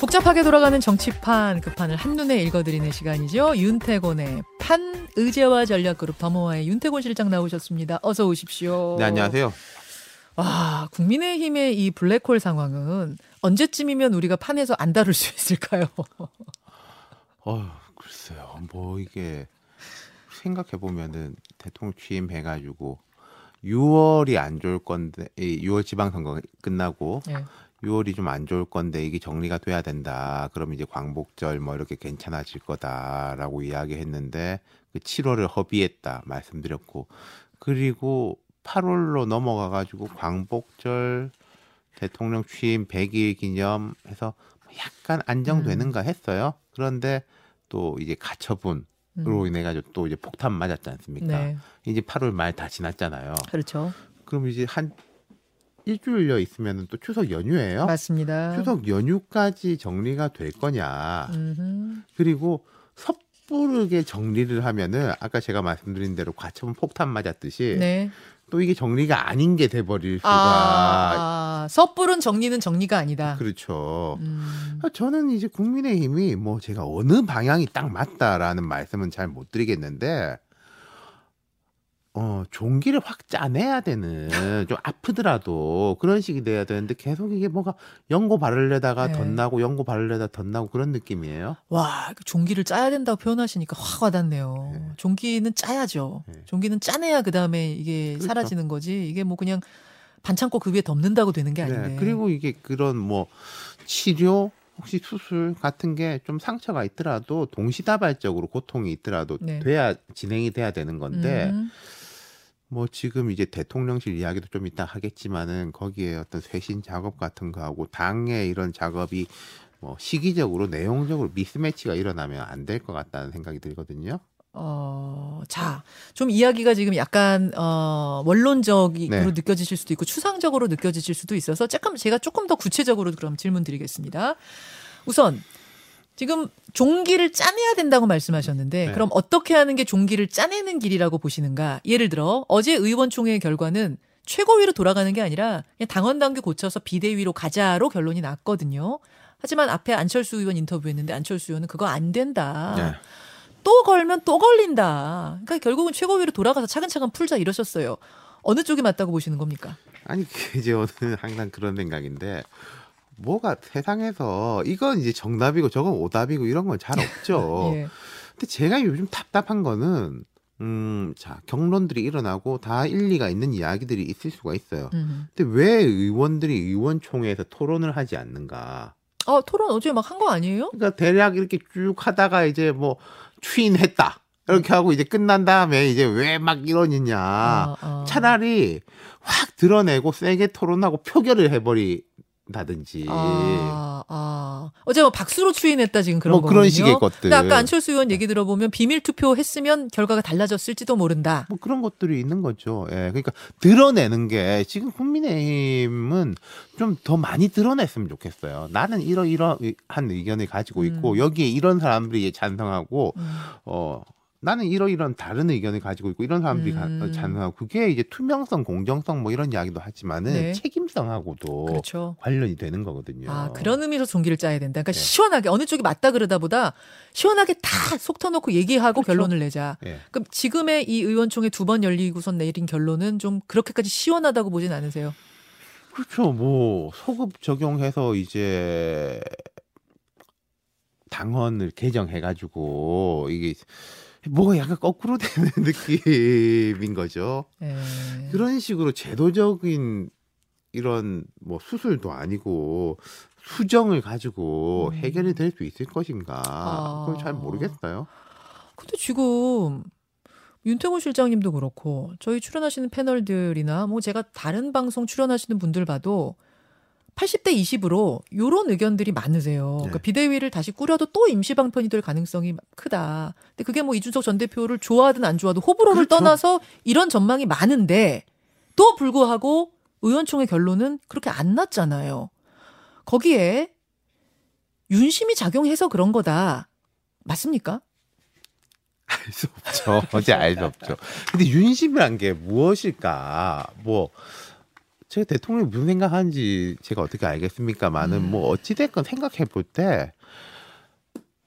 복잡하게 돌아가는 정치판 그 판을 한눈에 읽어드리는 시간이죠. 윤태곤의 판 의제와 전략그룹 더모아의 윤태곤 실장 나오셨습니다. 어서 오십시오. 네, 안녕하세요. 와, 국민의힘의 이 블랙홀 상황은 언제쯤이면 우리가 판에서 안 다룰 수 있을까요? 어, 글쎄요. 뭐 이게 생각해 보면은 대통령 취임해 가지고 6월이 안 좋을 건데 이 6월 지방선거 끝나고 네. 6월이 좀 안 좋을 건데 이게 정리가 돼야 된다. 그럼 이제 광복절 뭐 이렇게 괜찮아질 거다라고 이야기했는데 그 7월을 허비했다 말씀드렸고 그리고 8월로 넘어가 가지고 광복절 대통령 취임 100일 기념해서 약간 안정되는가 했어요. 그런데 또 이제 가처분 으로 음. 인해 가지고 또 이제 폭탄 맞았지 않습니까? 네. 이제 8월 말 다 지났잖아요. 그렇죠. 그럼 이제 한 일주일여 있으면 또 추석 연휴예요. 맞습니다. 추석 연휴까지 정리가 될 거냐. 음흠. 그리고 섣부르게 정리를 하면은 아까 제가 말씀드린 대로 과처분 폭탄 맞았듯이 네. 또 이게 정리가 아닌 게 돼버릴 수가 아, 아, 섣부른 정리는 정리가 아니다. 그렇죠. 음. 저는 이제 국민의힘이 뭐 제가 어느 방향이 딱 맞다라는 말씀은 잘 못 드리겠는데 어 종기를 확 짜내야 되는 좀 아프더라도 그런 식이 돼야 되는데 계속 이게 뭐가 연고 바르려다가 네. 덧나고 연고 바르려다 덧나고 그런 느낌이에요. 와, 그 종기를 짜야 된다고 표현하시니까 확 와닿네요. 네. 종기는 짜야죠. 네. 종기는 짜내야 그 다음에 이게 그렇죠. 사라지는 거지. 이게 뭐 그냥 반창고 그 위에 덮는다고 되는 게 아닌데. 네, 그리고 이게 그런 뭐 치료 혹시 수술 같은 게 좀 상처가 있더라도 동시다발적으로 고통이 있더라도 네. 돼야 진행이 돼야 되는 건데 음, 뭐 지금 이제 대통령실 이야기도 좀 이따 하겠지만은 거기에 어떤 쇄신 작업 같은 거하고 당의 이런 작업이 뭐 시기적으로 내용적으로 미스매치가 일어나면 안 될 것 같다는 생각이 들거든요. 어, 자, 좀 이야기가 지금 약간 어, 원론적으로 네. 느껴지실 수도 있고 추상적으로 느껴지실 수도 있어서 조금 제가 조금 더 구체적으로 그럼 질문 드리겠습니다. 우선 지금 종기를 짜내야 된다고 말씀하셨는데 네. 그럼 어떻게 하는 게 종기를 짜내는 길이라고 보시는가? 예를 들어 어제 의원총회 결과는 최고위로 돌아가는 게 아니라 그냥 당원 당규 고쳐서 비대위로 가자로 결론이 났거든요. 하지만 앞에 안철수 의원 인터뷰했는데 안철수 의원은 그거 안 된다. 네. 또 걸면 또 걸린다. 그러니까 결국은 최고위로 돌아가서 차근차근 풀자 이러셨어요. 어느 쪽이 맞다고 보시는 겁니까? 아니 그 저는 항상 그런 생각인데 뭐가 세상에서 이건 이제 정답이고 저건 오답이고 이런 건 잘 없죠. 예. 근데 제가 요즘 답답한 거는 음, 자, 경론들이 일어나고 다 일리가 있는 이야기들이 있을 수가 있어요. 음. 근데 왜 의원들이 의원총회에서 토론을 하지 않는가? 어, 토론 어제 막 한 거 아니에요? 그러니까 대략 이렇게 쭉 하다가 이제 뭐 추인했다. 이렇게 하고 이제 끝난 다음에 이제 왜 막 이러느냐. 어, 어. 차라리 확 드러내고 세게 토론하고 표결을 해버린 다든지. 아, 아. 어제 뭐 박수로 추인했다 지금 그런 뭐 거거든요. 그런 식의 것들. 아까 안철수 의원 얘기 들어보면 비밀 투표 했으면 결과가 달라졌을지도 모른다. 뭐 그런 것들이 있는 거죠. 예. 그러니까 드러내는 게 지금 국민의힘은 좀 더 많이 드러냈으면 좋겠어요. 나는 이러이러한 의견을 가지고 있고 음. 여기에 이런 사람들이 찬성하고 음. 어 나는 이러이런 다른 의견을 가지고 있고 이런 사람들이 가- 음. 찬성하고 그게 이제 투명성, 공정성 뭐 이런 이야기도 하지만은 네. 책임성하고도 그렇죠. 관련이 되는 거거든요. 아, 그런 의미에서 종기를 짜야 된다. 그러니까 네. 시원하게 어느 쪽이 맞다 그러다 보다 시원하게 다 속 터놓고 얘기하고 그렇죠. 결론을 내자. 예. 그럼 지금의 이 의원총회 두 번 열리고선 내린 결론은 좀 그렇게까지 시원하다고 보진 않으세요? 그렇죠. 뭐 소급 적용해서 이제 당헌을 개정해가지고 이게 뭐가 약간 거꾸로 되는 느낌인 거죠. 예. 그런 식으로 제도적인 이런 뭐 수술도 아니고 수정을 가지고 음. 해결이 될 수 있을 것인가 아. 그건 잘 모르겠어요. 근데 지금 윤태곤 실장님도 그렇고 저희 출연하시는 패널들이나 뭐 제가 다른 방송 출연하시는 분들 봐도 80대 20으로 요런 의견들이 많으세요. 그러니까 네. 비대위를 다시 꾸려도 또 임시 방편이 될 가능성이 크다. 근데 그게 뭐 이준석 전 대표를 좋아하든 안 좋아하든 호불호를 그렇죠. 떠나서 이런 전망이 많은데 또 불구하고 의원총회 결론은 그렇게 안 났잖아요. 거기에 윤심이 작용해서 그런 거다. 맞습니까? 알 수 없죠. 어제 알 수 없죠. 근데 윤심이란 게 무엇일까? 뭐 제가 대통령이 무슨 생각하는지 제가 어떻게 알겠습니까만은 음. 뭐 어찌됐건 생각해 볼 때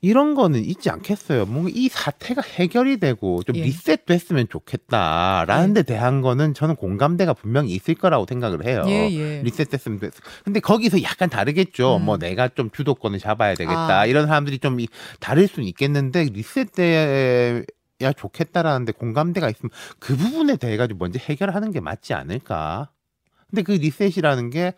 이런 거는 있지 않겠어요. 뭔가 이 사태가 해결이 되고 좀 예. 리셋됐으면 좋겠다라는 예. 데 대한 거는 저는 공감대가 분명히 있을 거라고 생각을 해요. 예, 예. 리셋됐으면 됐. 근데 거기서 약간 다르겠죠. 음. 뭐 내가 좀 주도권을 잡아야 되겠다. 아. 이런 사람들이 좀 이- 다를 수는 있겠는데 리셋돼 야 좋겠다라는데 공감대가 있으면 그 부분에 대해 가지고 먼저 해결하는 게 맞지 않을까. 근데 그 리셋이라는 게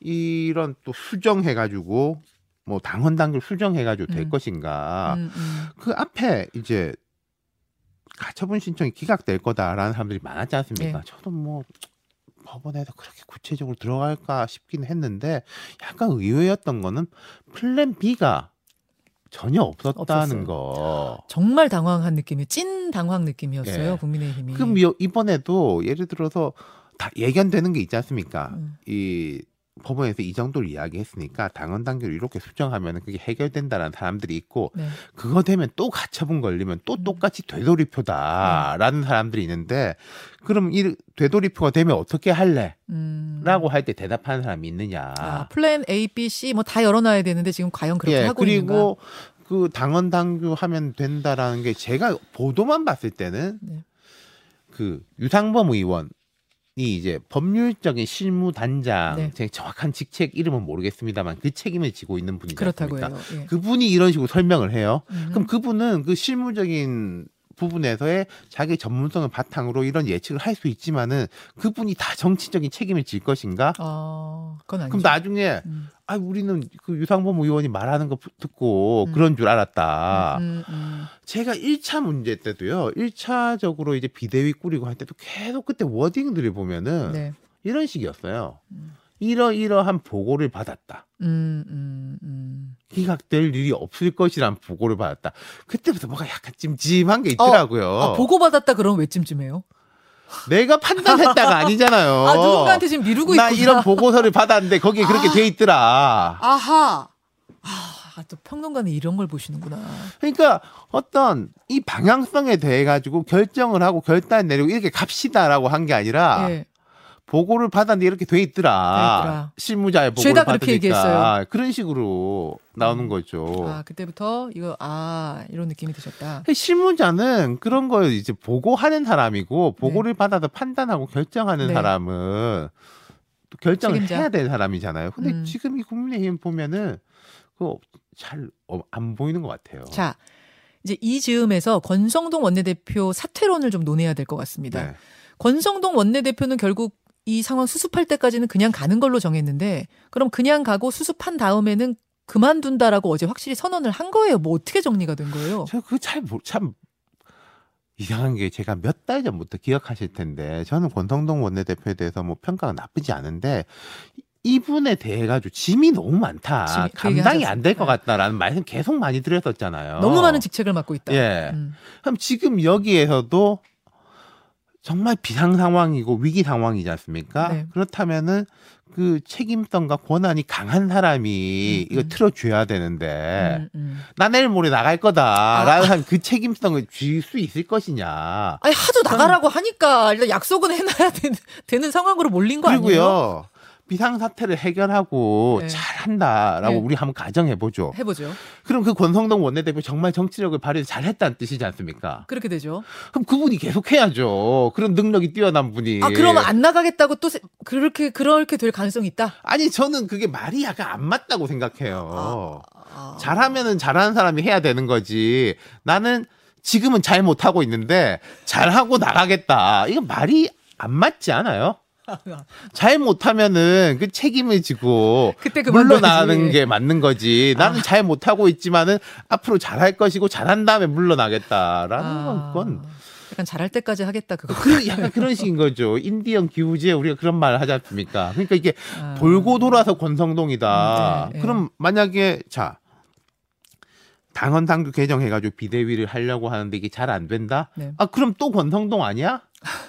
이런 또 수정해 가지고 뭐 당헌 당규 수정해 가지고 될 음. 것인가. 음, 음. 그 앞에 이제 가처분 신청이 기각될 거다라는 사람들이 많았지 않습니까? 예. 저도 뭐 법원에서 그렇게 구체적으로 들어갈까 싶긴 했는데 약간 의외였던 거는 플랜 B가 전혀 없었다는 없었어요. 거. 정말 당황한 느낌이 찐 당황 느낌이었어요. 예. 국민의힘이. 그럼 요- 이번에도 예를 들어서 다 예견되는 게 있지 않습니까? 음. 이 법원에서 이 정도를 이야기했으니까 당헌 당규를 이렇게 수정하면 그게 해결된다라는 사람들이 있고 네. 그거 되면 또 가처분 걸리면 또 음. 똑같이 되돌이표다라는 사람들이 있는데 그럼 이 되돌이표가 되면 어떻게 할래? 음. 라고 할 때 대답하는 사람이 있느냐. 아, 플랜 A, B, C 뭐 다 열어놔야 되는데 지금 과연 그렇게 예, 하고 있는가? 그리고 그 당헌 당규 하면 된다라는 게 제가 보도만 봤을 때는 네. 그 유상범 의원 이 이제 법률적인 실무 단장 네. 제 정확한 직책 이름은 모르겠습니다만 그 책임을 지고 있는? 해요. 예. 그분이 이런 식으로 설명을 해요. 음. 그럼 그분은 그 실무적인 부분에서의 자기 전문성을 바탕으로 이런 예측을 할 수 있지만은 그분이 다 정치적인 책임을 질 것인가? 어, 그건 아니죠. 그럼 나중에 음. 아 우리는 그 유상범 의원이 말하는 거 듣고 음. 그런 줄 알았다. 음, 음. 제가 1차 문제 때도요. 1차적으로 이제 비대위 꾸리고 할 때도 계속 그때 워딩들을 보면은 네. 이런 식이었어요. 음. 이러이러한 보고를 받았다. 음, 음, 음. 기각될 일이 없을 것이란 보고를 받았다. 그때부터 뭐가 약간 찜찜한 게 있더라고요. 아, 보고 받았다 그러면 왜 찜찜해요? 내가 판단했다가 아니잖아요. 아, 누군가한테 지금 미루고 나 있구나. 이런 보고서를 받았는데 거기에 그렇게 아. 돼 있더라. 아하. 아, 또 평론가는 이런 걸 보시는구나. 그러니까 어떤 이 방향성에 대해 가지고 결정을 하고 결단 내리고 이렇게 갑시다라고 한 게 아니라 예. 보고를 받았는데 이렇게 돼 있더라. 돼 있더라. 실무자의 보고를 죄다 받으니까 그렇게 얘기했어요. 그런 식으로 나오는 거죠. 아, 그때부터 이거 아, 이런 느낌이 드셨다. 실무자는 그런 걸 이제 보고하는 사람이고 보고를 받아서 판단하고 결정하는 네. 사람은 또 결정을 책임자. 해야 될 사람이잖아요. 근데 음. 지금 이 국민의힘 보면은 그거 잘안 보이는 것 같아요. 자, 이제 이 즈음에서 권성동 원내대표 사퇴론을 좀 논해야 될 것 같습니다. 네. 권성동 원내대표는 결국 이 상황 수습할 때까지는 그냥 가는 걸로 정했는데 그럼 그냥 가고 수습한 다음에는 그만둔다라고 어제 확실히 선언을 한 거예요. 뭐 어떻게 정리가 된 거예요? 저 그거 잘참 이상한 게 제가 몇 달 전부터 기억하실 텐데 저는 권성동 원내대표에 대해서 뭐 평가가 나쁘지 않은데 이- 이분에 대해 가지고 짐이 너무 많다. 짐이- 감당이 안 될것 하셨습니다. 같다라는 말씀 계속 많이 드렸었잖아요. 너무 많은 직책을 맡고 있다. 예. 음. 그럼 지금 여기에서도 정말 비상 상황이고 위기 상황이지 않습니까? 네. 그렇다면은 그 책임성과 권한이 강한 사람이 음, 이거 음. 틀어줘야 되는데 음, 음. 나 내일 모레 나갈 거다라는 한그 책임성을 줄 수 있을 것이냐? 아니 하도 나가라고 하니까 일단 약속은 해놔야 되는, 되는 상황으로 몰린 거 아니에요? 그리고요 비상 사태를 해결하고 네. 잘한다라고 네. 우리 한번 가정해 보죠. 해보죠. 그럼 그 권성동 원내대표 정말 정치력을 발휘해서 잘했다는 뜻이지 않습니까? 그렇게 되죠. 그럼 그분이 계속 해야죠. 그런 능력이 뛰어난 분이. 아 그러면 안 나가겠다고 또 세- 그렇게 그렇게 될 가능성이 있다. 아니 저는 그게 말이 약간 안 맞다고 생각해요. 아. 잘하면은 잘하는 사람이 해야 되는 거지. 나는 지금은 잘 못하고 있는데 잘하고 나가겠다. 이건 말이 안 맞지 않아요? 잘 못하면은 그 책임을 지고 그때. 물러나는 게 맞는 거지. 나는 잘 못하고 있지만은 앞으로 잘할 것이고 잘한 다음에 물러나겠다라는 아, 건 약간 잘할 때까지 하겠다 그거. 그 약간 그런 식인 거죠. 인디언 기후지에 우리가 그런 말을 하지 않습니까? 그러니까 이게 아. 돌고 돌아서 권성동이다. 음, 네, 네. 그럼 만약에 자 당헌 당규 개정해가지고 비대위를 하려고 하는데 이게 잘 안 된다? 네. 아 그럼 또 권성동 아니야?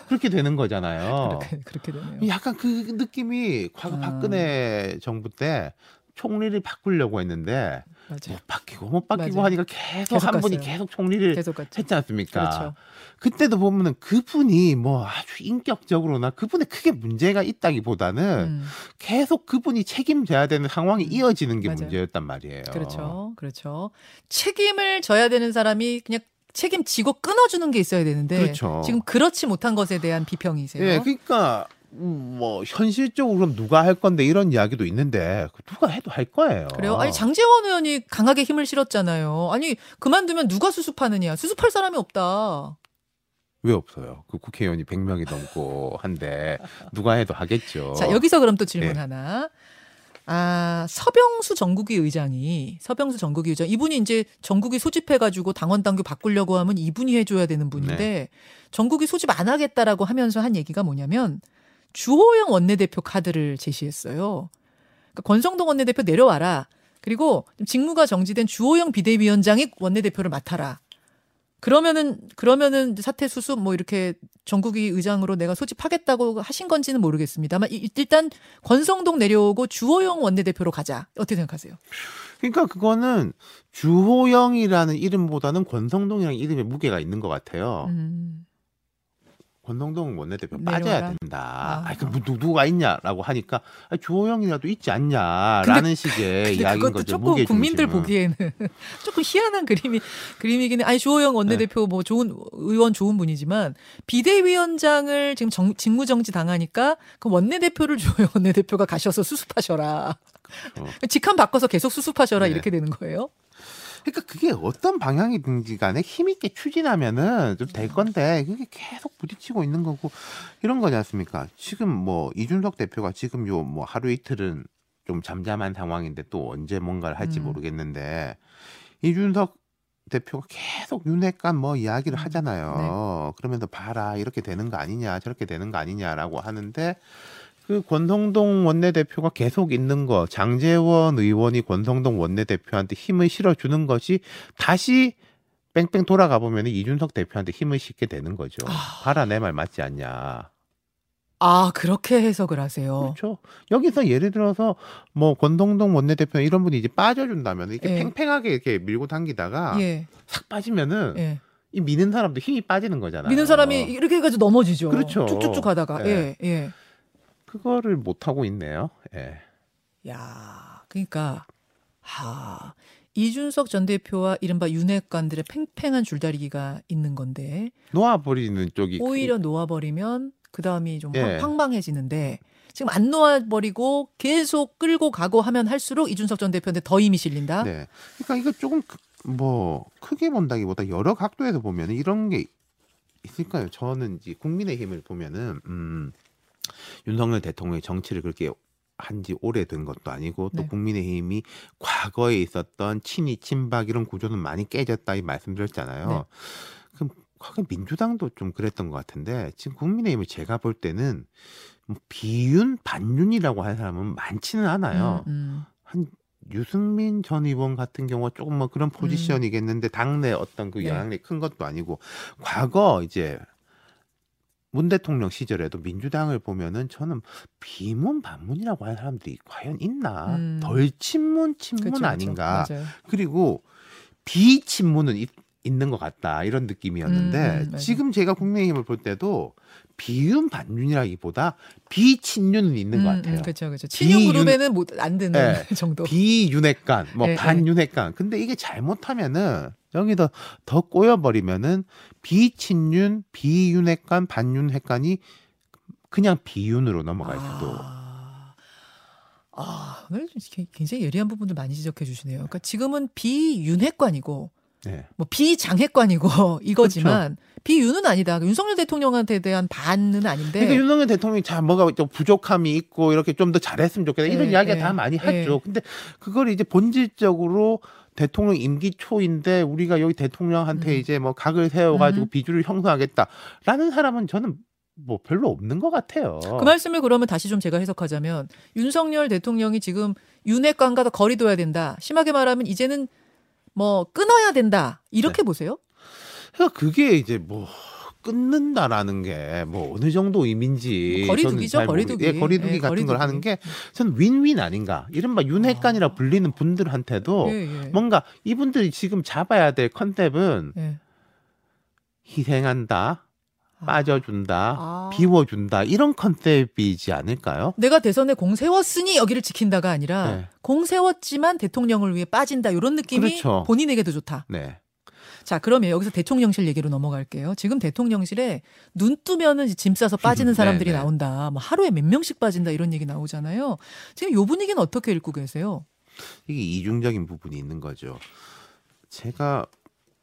그렇게 되는 거잖아요. 그렇게 그렇게 되네요. 약간 그 느낌이 과거 아. 박근혜 정부 때 총리를 바꾸려고 했는데 맞아요. 못 바뀌고 못 바뀌고 맞아요. 하니까 계속, 계속 한 분이 갔어요. 계속 총리를 계속. 했지 않습니까? 그렇죠. 그때도 보면은 그분이 뭐 아주 인격적으로나 그분의 크게 문제가 있다기보다는 음, 계속 그분이 책임져야 되는 상황이 음, 이어지는 게 맞아요. 문제였단 말이에요. 그렇죠. 그렇죠. 책임을 져야 되는 사람이 그냥 책임지고 끊어주는 게 있어야 되는데 그렇죠. 지금 그렇지 못한 것에 대한 비평이세요. 예, 그러니까 음, 뭐 현실적으로 그럼 누가 할 건데 이런 이야기도 있는데 그 누가 해도 할 거예요. 그래요? 아니 장재원 의원이 강하게 힘을 실었잖아요. 아니 그만두면 누가 수습하느냐? 수습할 사람이 없다. 왜 없어요? 그 국회의원이 100명이 넘고 한데 누가 해도 하겠죠. 자 여기서 그럼 또 질문 예. 하나. 아 서병수 전국위 의장이 서병수 전국위 의장 이분이 이제 전국위 소집해 가지고 당원 당규 바꾸려고 하면 이분이 해 줘야 되는 분인데 네. 전국위 소집 안 하겠다라고 하면서 한 얘기가 뭐냐면 주호영 원내대표 카드를 제시했어요. 그러니까 권성동 원내대표 내려와라. 그리고 직무가 정지된 주호영 비대위원장이 원내대표를 맡아라. 그러면은 그러면은 사퇴 수습 뭐 이렇게 전국위 의장으로 내가 소집하겠다고 하신 건지는 모르겠습니다만 이- 일단 권성동 내려오고 주호영 원내대표로 가자. 어떻게 생각하세요? 그러니까 그거는 주호영이라는 이름보다는 권성동이라는 이름에 무게가 있는 것 같아요. 음, 권성동 원내대표 내려와라? 빠져야 된다. 아. 아, 그 누구가 있냐라고 하니까 아, 주호영이라도 있지 않냐라는 식의 근데 이야기인 그것도 거죠. 조금 국민들 중심은. 보기에는 조금 희한한 그림이 그림이기는 아니 주호영 원내대표 뭐 좋은 의원 좋은 분이지만 비대위원장을 지금 정, 직무 정지 당하니까 그 원내대표를 주호영 원내대표가 가셔서 수습하셔라. 어. 직함 바꿔서 계속 수습하셔라 네. 이렇게 되는 거예요. 그러니까 그게 어떤 방향이든지 간에 힘있게 추진하면은 좀 될 건데 그게 계속 부딪히고 있는 거고 이런 거지 않습니까? 지금 뭐 이준석 대표가 지금 요 뭐 하루 이틀은 좀 잠잠한 상황인데 또 언제 뭔가를 할지 음. 모르겠는데 이준석 대표가 계속 윤핵관 뭐 이야기를 음. 하잖아요. 그러면서 봐라 이렇게 되는 거 아니냐 저렇게 되는 거 아니냐라고 하는데 그 권성동 원내대표가 계속 있는 거 장재원 의원이 권성동 원내대표한테 힘을 실어주는 것이 다시 뺑뺑 돌아가 보면 이준석 대표한테 힘을 실게 되는 거죠. 아. 봐라 내 말 맞지 않냐. 아 그렇게 해석을 하세요. 그렇죠. 여기서 예를 들어서 뭐 권성동 원내대표 이런 분이 이제 빠져준다면 이렇게 예. 팽팽하게 이렇게 밀고 당기다가 예, 싹 빠지면은 예. 이 미는 사람도 힘이 빠지는 거잖아요. 미는 사람이 이렇게 해가지고 넘어지죠. 그렇죠. 쭉쭉쭉 가다가 예. 예, 예. 그거를 못 하고 있네요. 예. 야, 그러니까 하 이준석 전 대표와 이른바 윤핵관들의 팽팽한 줄다리기가 있는 건데 놓아버리는 쪽이 오히려 놓아버리면 그 다음이 좀 예. 황- 황망해지는데 지금 안 놓아버리고 계속 끌고 가고 하면 할수록 이준석 전 대표한테 더 힘이 실린다. 네. 그러니까 이거 조금 크- 뭐 크게 본다기보다 여러 각도에서 보면 이런 게 있을까요? 저는 이제 국민의힘을 보면은 음, 윤석열 대통령의 정치를 그렇게 한지 오래된 것도 아니고 또 네. 국민의힘이 과거에 있었던 친이 친박 이런 구조는 많이 깨졌다 이 말씀드렸잖아요. 네. 그럼 과거 민주당도 좀 그랬던 것 같은데 지금 국민의힘을 제가 볼 때는 뭐 비윤 반윤이라고 하는 사람은 많지는 않아요. 음, 음. 한 유승민 전 의원 같은 경우가 조금 뭐 그런 포지션이겠는데 당내 어떤 그 음. 네. 영향력이 큰 것도 아니고 과거 이제 문 대통령 시절에도 민주당을 보면은 저는 비문 반문이라고 하는 사람들이 과연 있나 음. 덜 친문 친문 그렇죠. 아닌가 맞아요. 그리고 비친문은 있, 있는 것 같다 이런 느낌이었는데 음, 음. 지금 제가 국민의힘을 볼 때도 비윤 반윤이라기보다 비친윤은 있는 것 같아요. 그렇죠, 그렇죠. 친윤 그룹에는 못안 드는 네. 정도. 비윤핵관, 뭐 예, 반윤핵관. 근데 이게 잘못하면은 여기서 더 꼬여버리면은 비친윤, 비윤핵관, 반윤핵관이 그냥 비윤으로 넘어갈 수도. 아, 아, 오늘 좀 굉장히 예리한 부분들 많이 지적해 주시네요. 그러니까 지금은 비윤핵관이고 네. 뭐 비장핵관이고 이거지만 그렇죠. 비윤은 아니다. 윤석열 대통령한테 대한 반은 아닌데. 그러니까 윤석열 대통령이 자 뭐가 좀 부족함이 있고 이렇게 좀 더 잘했으면 좋겠다 이런 예, 이야기가 예, 다 많이 예. 하죠. 근데 그걸 이제 본질적으로 대통령 임기 초인데 우리가 여기 대통령한테 음. 이제 뭐 각을 세워가지고 음. 비주를 형성하겠다라는 사람은 저는 뭐 별로 없는 것 같아요. 그 말씀을 그러면 다시 좀 제가 해석하자면 윤석열 대통령이 지금 윤핵관과 더 거리 둬야 된다. 심하게 말하면 이제는 뭐 끊어야 된다. 이렇게 보세요? 그러니까 그게 이제 뭐 끊는다라는 게 뭐 어느 정도 의미인지 뭐 거리두기죠, 잘 모르- 거리두기. 예, 거리두기 예, 같은 거리두기. 걸 하는 게 저는 윈윈 아닌가. 이른바 윤핵관이라 불리는 분들한테도 예, 예. 뭔가 이분들이 지금 잡아야 될 컨셉은 예. 희생한다, 아. 빠져준다, 아. 비워준다 이런 컨셉이지 않을까요? 내가 대선에 공 세웠으니 여기를 지킨다가 아니라 네. 공 세웠지만 대통령을 위해 빠진다 이런 느낌이 그렇죠. 본인에게도 좋다. 네. 자, 그러면 여기서 대통령실 얘기로 넘어갈게요. 지금 대통령실에 눈 뜨면은 짐 싸서 빠지는 사람들이 네, 네. 나온다. 뭐 하루에 몇 명씩 빠진다 이런 얘기 나오잖아요. 지금 요 분위기는 어떻게 읽고 계세요? 이게 이중적인 부분이 있는 거죠. 제가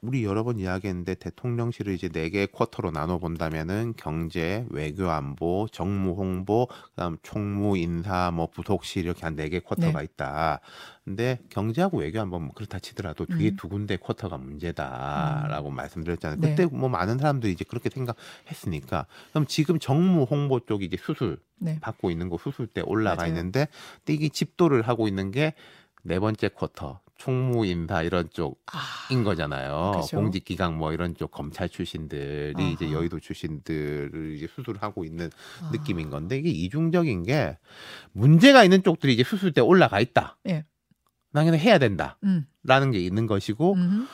우리 여러 번 이야기했는데 대통령실을 이제 네 개의 쿼터로 나눠 본다면은 경제, 외교 안보, 정무 홍보, 그다음 총무 인사, 뭐 부속실 이렇게 한 네 개 쿼터가 네. 있다. 근데 경제하고 외교 안보 뭐 그렇다 치더라도 뒤에 음. 두 군데 쿼터가 문제다라고 말씀드렸잖아요. 네. 그때 뭐 많은 사람들이 이제 그렇게 생각했으니까 그럼 지금 정무 홍보 쪽이 이제 수술 네. 받고 있는 거 수술 때 올라가 맞아요. 있는데 이게 집도를 하고 있는 게 네 번째 쿼터 총무 인사 이런 쪽인 아, 거잖아요. 그죠. 공직기강 뭐 이런 쪽 검찰 출신들이 아하. 이제 여의도 출신들을 이제 수술을 하고 있는 아. 느낌인 건데 이게 이중적인 게 문제가 있는 쪽들이 이제 수술 때 올라가 있다. 예. 당연히 해야 된다. 음. 라는 게 있는 것이고 음.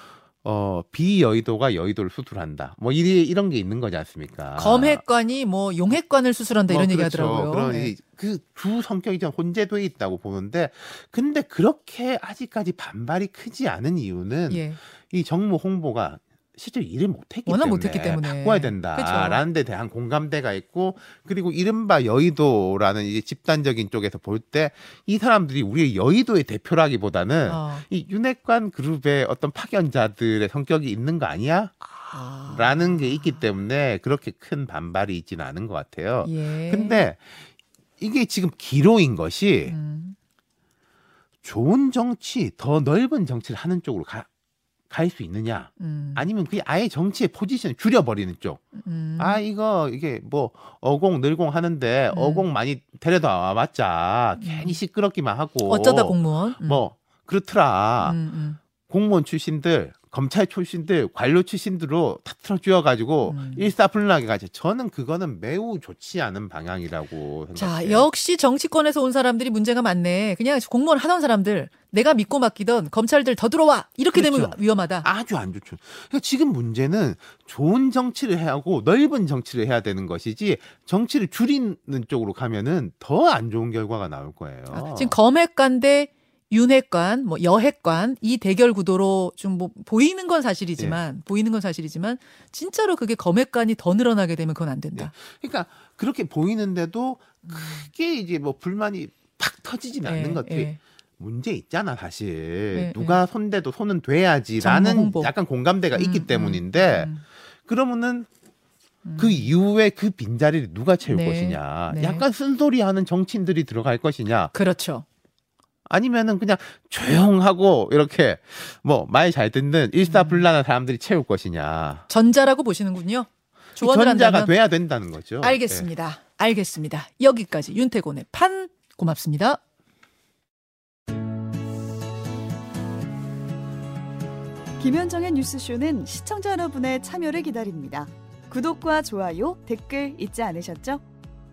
어 비여의도가 여의도를 수술한다. 뭐 이리, 이런 게 있는 거지 않습니까? 검핵관이 뭐 용핵관을 수술한다 이런 뭐 얘기 그렇죠. 하더라고요. 그런 네. 그주 성격이 좀 혼재돼 있다고 보는데 근데 그렇게 아직까지 반발이 크지 않은 이유는 예. 이 정무 홍보가 실제로 일을 못했기 워낙 때문에 못했기 때문에. 바꿔야. 된다라는 데 대한 공감대가 있고 그리고 이른바 여의도라는 이제 집단적인 쪽에서 볼 때 이 사람들이 우리의 여의도의 대표라기보다는 어. 이 윤핵관 그룹의 어떤 파견자들의 성격이 있는 거 아니야? 아. 라는 게 있기 때문에 그렇게 큰 반발이 있지는 않은 것 같아요. 예. 근데 이게 지금 기로인 것이 음. 좋은 정치, 더 넓은 정치를 하는 쪽으로 가, 갈 수 있느냐? 음. 아니면 그냥 아예 정치의 포지션을 줄여버리는 쪽. 음. 아, 이거, 이게 뭐, 어공, 늘공 하는데, 음. 어공 많이 데려다 와봤자, 괜히 시끄럽기만 하고. 어쩌다 공무원? 음. 뭐, 그렇더라. 음, 음. 공무원 출신들, 검찰 출신들, 관료 출신들로 다 틀어쥐어 가지고 음. 일사불란하게 가죠. 저는 그거는 매우 좋지 않은 방향이라고 자, 생각해요. 역시 정치권에서 온 사람들이 문제가 많네. 그냥 공무원 하던 사람들, 내가 믿고 맡기던 검찰들 더 들어와. 이렇게 되면 그렇죠. 위험하다. 아주 안 좋죠. 그러니까 지금 문제는 좋은 정치를 해야 하고 넓은 정치를 해야 되는 것이지 정치를 줄이는 쪽으로 가면은 더 안 좋은 결과가 나올 거예요. 아, 지금 검핵관 대 윤핵관, 뭐 여핵관 이 대결 구도로 좀 뭐 보이는 건 사실이지만 예. 보이는 건 사실이지만 진짜로 그게 검핵관이 더 늘어나게 되면 그건 안 된다. 그러니까 그렇게 보이는데도 크게 이제 뭐 불만이 팍 터지진 않는 예, 것들이 예. 문제 있잖아 사실 예, 누가 손대도 손은 돼야지라는. 약간 공감대가 음, 있기 음, 때문인데 음. 그러면은 음. 그 이후에 그 빈자리를 누가 채울 네, 것이냐 네. 약간 쓴소리하는 정치인들이 들어갈 것이냐 그렇죠. 아니면은 그냥 조용하고 이렇게 뭐 말 잘 듣는 일사불란한 사람들이 채울 것이냐 전자라고 보시는군요. 조언을 전자가 한다면 돼야 된다는 거죠. 네. 알겠습니다. 알겠습니다. 여기까지 윤태곤의 판 고맙습니다. 김현정의 뉴스쇼는 시청자 여러분의 참여를 기다립니다. 구독과 좋아요, 댓글 잊지 않으셨죠?